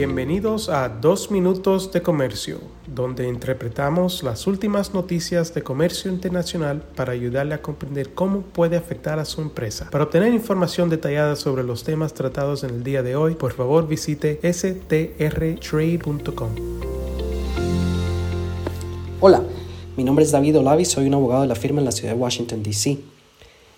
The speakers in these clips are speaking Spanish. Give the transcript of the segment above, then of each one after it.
Bienvenidos a Dos Minutos de Comercio, donde interpretamos las últimas noticias de comercio internacional para ayudarle a comprender cómo puede afectar a su empresa. Para obtener información detallada sobre los temas tratados en el día de hoy, por favor visite strtrade.com. Hola, mi nombre es David Olavi, soy un abogado de la firma en la ciudad de Washington, D.C.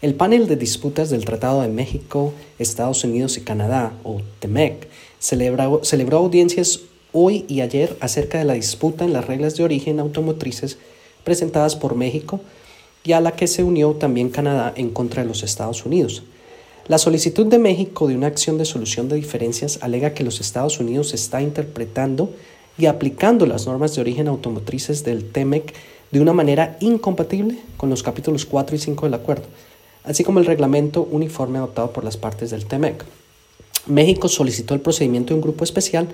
El panel de disputas del Tratado de México, Estados Unidos y Canadá, o TEMEC, celebró, audiencias hoy y ayer acerca de la disputa en las reglas de origen automotrices presentadas por México y a la que se unió también Canadá en contra de los Estados Unidos. La solicitud de México de una acción de solución de diferencias alega que los Estados Unidos está interpretando y aplicando las normas de origen automotrices del TEMEC de una manera incompatible con los capítulos 4 y 5 del acuerdo, así como el reglamento uniforme adoptado por las partes del TEMEC. México solicitó el procedimiento de un grupo especial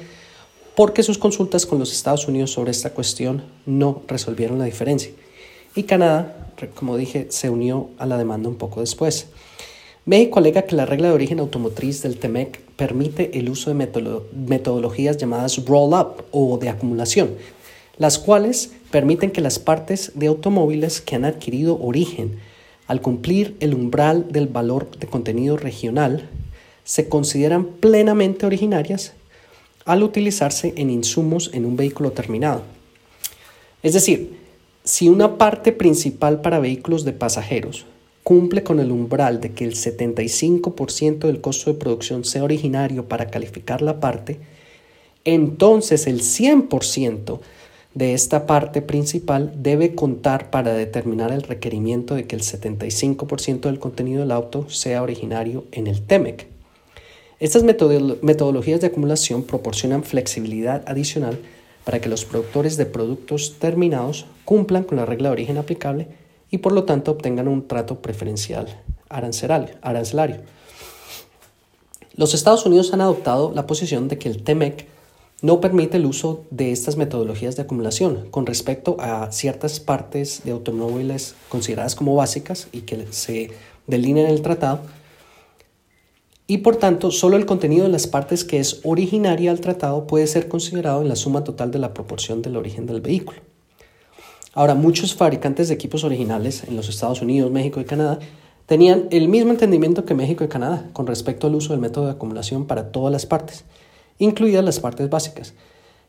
porque sus consultas con los Estados Unidos sobre esta cuestión no resolvieron la diferencia. Y Canadá, como dije, se unió a la demanda un poco después. México alega que la regla de origen automotriz del TEMEC permite el uso de metodologías llamadas roll-up o de acumulación, las cuales permiten que las partes de automóviles que han adquirido origen al cumplir el umbral del valor de contenido regional se consideran plenamente originarias al utilizarse en insumos en un vehículo terminado. Es decir, si una parte principal para vehículos de pasajeros cumple con el umbral de que el 75% del costo de producción sea originario para calificar la parte, entonces el 100% de esta parte principal debe contar para determinar el requerimiento de que el 75% del contenido del auto sea originario en el TEMEC. Estas metodologías de acumulación proporcionan flexibilidad adicional para que los productores de productos terminados cumplan con la regla de origen aplicable y por lo tanto obtengan un trato preferencial arancelario. Los Estados Unidos han adoptado la posición de que el TEMEC no permite el uso de estas metodologías de acumulación con respecto a ciertas partes de automóviles consideradas como básicas y que se delinean en el tratado, y por tanto solo el contenido de las partes que es originaria al tratado puede ser considerado en la suma total de la proporción del origen del vehículo. Ahora, muchos fabricantes de equipos originales en los Estados Unidos, México y Canadá tenían el mismo entendimiento que México y Canadá con respecto al uso del método de acumulación para todas las partes, incluidas las partes básicas,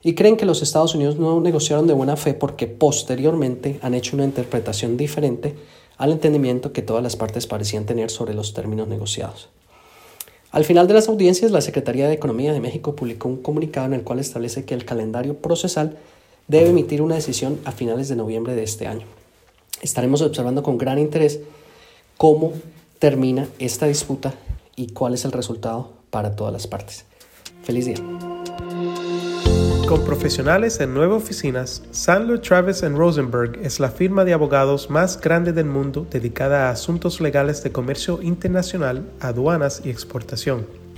y creen que los Estados Unidos no negociaron de buena fe porque posteriormente han hecho una interpretación diferente al entendimiento que todas las partes parecían tener sobre los términos negociados. Al final de las audiencias, la Secretaría de Economía de México publicó un comunicado en el cual establece que el calendario procesal debe emitir una decisión a finales de noviembre de este año. Estaremos observando con gran interés cómo termina esta disputa y cuál es el resultado para todas las partes. Feliz día. Con profesionales en nueve oficinas, Sandler Travis Rosenberg es la firma de abogados más grande del mundo dedicada a asuntos legales de comercio internacional, aduanas y exportación.